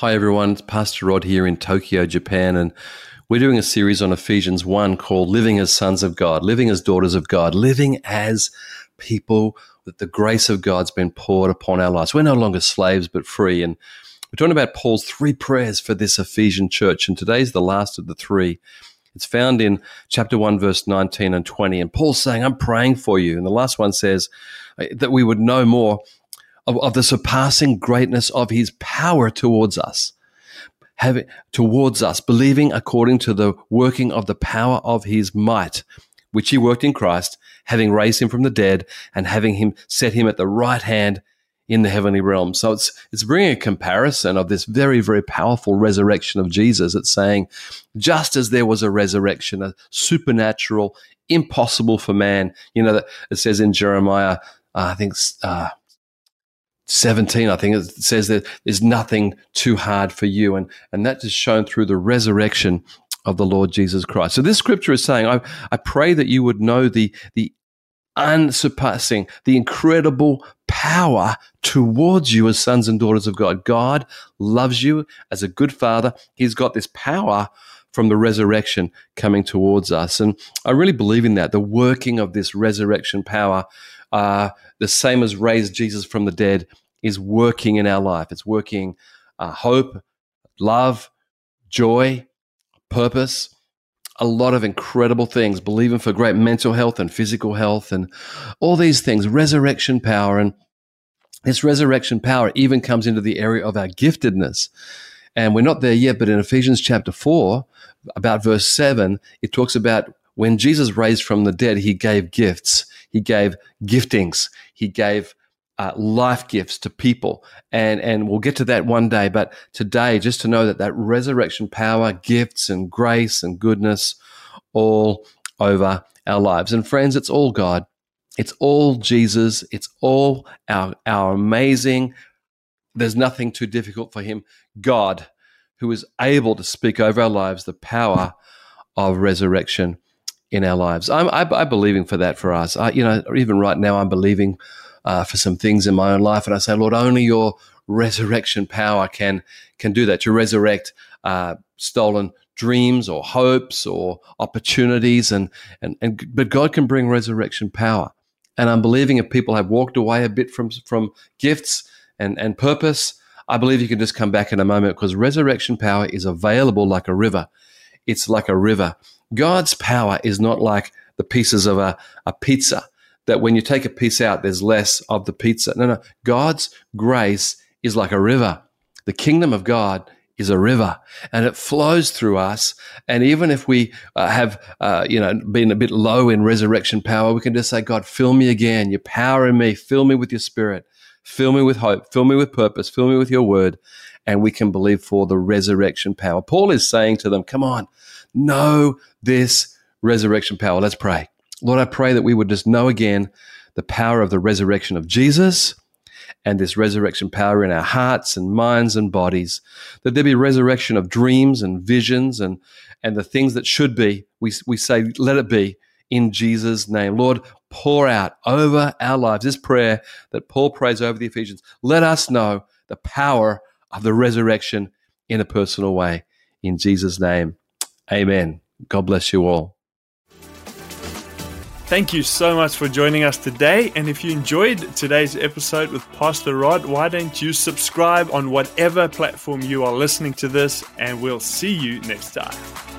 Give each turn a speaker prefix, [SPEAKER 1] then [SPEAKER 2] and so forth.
[SPEAKER 1] Hi, everyone. It's Pastor Rod here in Tokyo, Japan, and we're doing a series on Ephesians 1 called Living as Sons of God, Living as Daughters of God, Living as people that the grace of God's been poured upon our lives. We're no longer slaves, but free. And we're talking about Paul's three prayers for this Ephesian church, and today's the last of the three. It's found in chapter 1, verse 19 and 20. And Paul's saying, I'm praying for you. And the last one says that we would know more of, of the surpassing greatness of his power towards us. Having, towards us, believing according to the working of the power of his might, which he worked in Christ, having raised him from the dead and having him set him at the right hand in the heavenly realm. So it's it's bringing a comparison of this very very powerful resurrection of Jesus. It's saying just as there was a resurrection, a supernatural, impossible for man. You know that it says in Jeremiah, uh, I think uh, 17, I think it says that there's nothing too hard for you. And, and that is shown through the resurrection of the Lord Jesus Christ. So this scripture is saying, I, I pray that you would know the, the unsurpassing, the incredible power towards you as sons and daughters of God. God loves you as a good father. He's got this power from the resurrection coming towards us. And I really believe in that, the working of this resurrection power uh, the same as raised Jesus from the dead, is working in our life. It's working uh, hope, love, joy, purpose, a lot of incredible things, believing for great mental health and physical health and all these things, resurrection power. And this resurrection power even comes into the area of our giftedness. And we're not there yet, but in Ephesians chapter 4, about verse 7, it talks about when Jesus raised from the dead, he gave gifts. He gave giftings. He gave uh, life gifts to people. And, and we'll get to that one day. But today, just to know that that resurrection power, gifts and grace and goodness all over our lives. And friends, it's all God. It's all Jesus. It's all our, our amazing, there's nothing too difficult for him. God, who is able to speak over our lives the power of resurrection in our lives. I'm, I, am believing for that for us. I, you know, even right now, I'm believing uh, for some things in my own life, and I say, Lord, only your resurrection power can can do that to resurrect uh, stolen dreams or hopes or opportunities, and and and but God can bring resurrection power. And I'm believing if people have walked away a bit from from gifts and and purpose, I believe you can just come back in a moment because resurrection power is available like a river. It's like a river God's power is not like the pieces of a, a pizza that when you take a piece out, there's less of the pizza. No, no. God's grace is like a river. The kingdom of God is a river and it flows through us. And even if we uh, have, uh, you know, been a bit low in resurrection power, we can just say, God, fill me again. Your power in me. Fill me with your spirit. Fill me with hope. Fill me with purpose. Fill me with your word. And we can believe for the resurrection power. Paul is saying to them, come on, know this resurrection power. Let's pray. Lord, I pray that we would just know again the power of the resurrection of Jesus and this resurrection power in our hearts and minds and bodies, that there be resurrection of dreams and visions and, and the things that should be. We, we say, let it be in Jesus' name. Lord, pour out over our lives this prayer that Paul prays over the Ephesians. Let us know the power of the resurrection in a personal way. In Jesus' name. Amen. God bless you all.
[SPEAKER 2] Thank you so much for joining us today. And if you enjoyed today's episode with Pastor Rod, why don't you subscribe on whatever platform you are listening to this? And we'll see you next time.